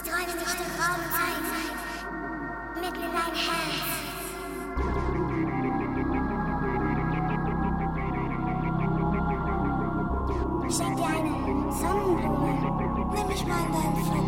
Ich träume durch den Raum und Zeit. Mitten in dein Herz. Ich schenk dir eine Sonnenblume. Nimm mich mal in deinen Flug.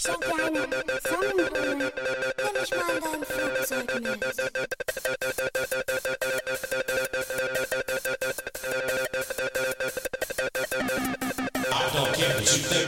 I don't care what you think.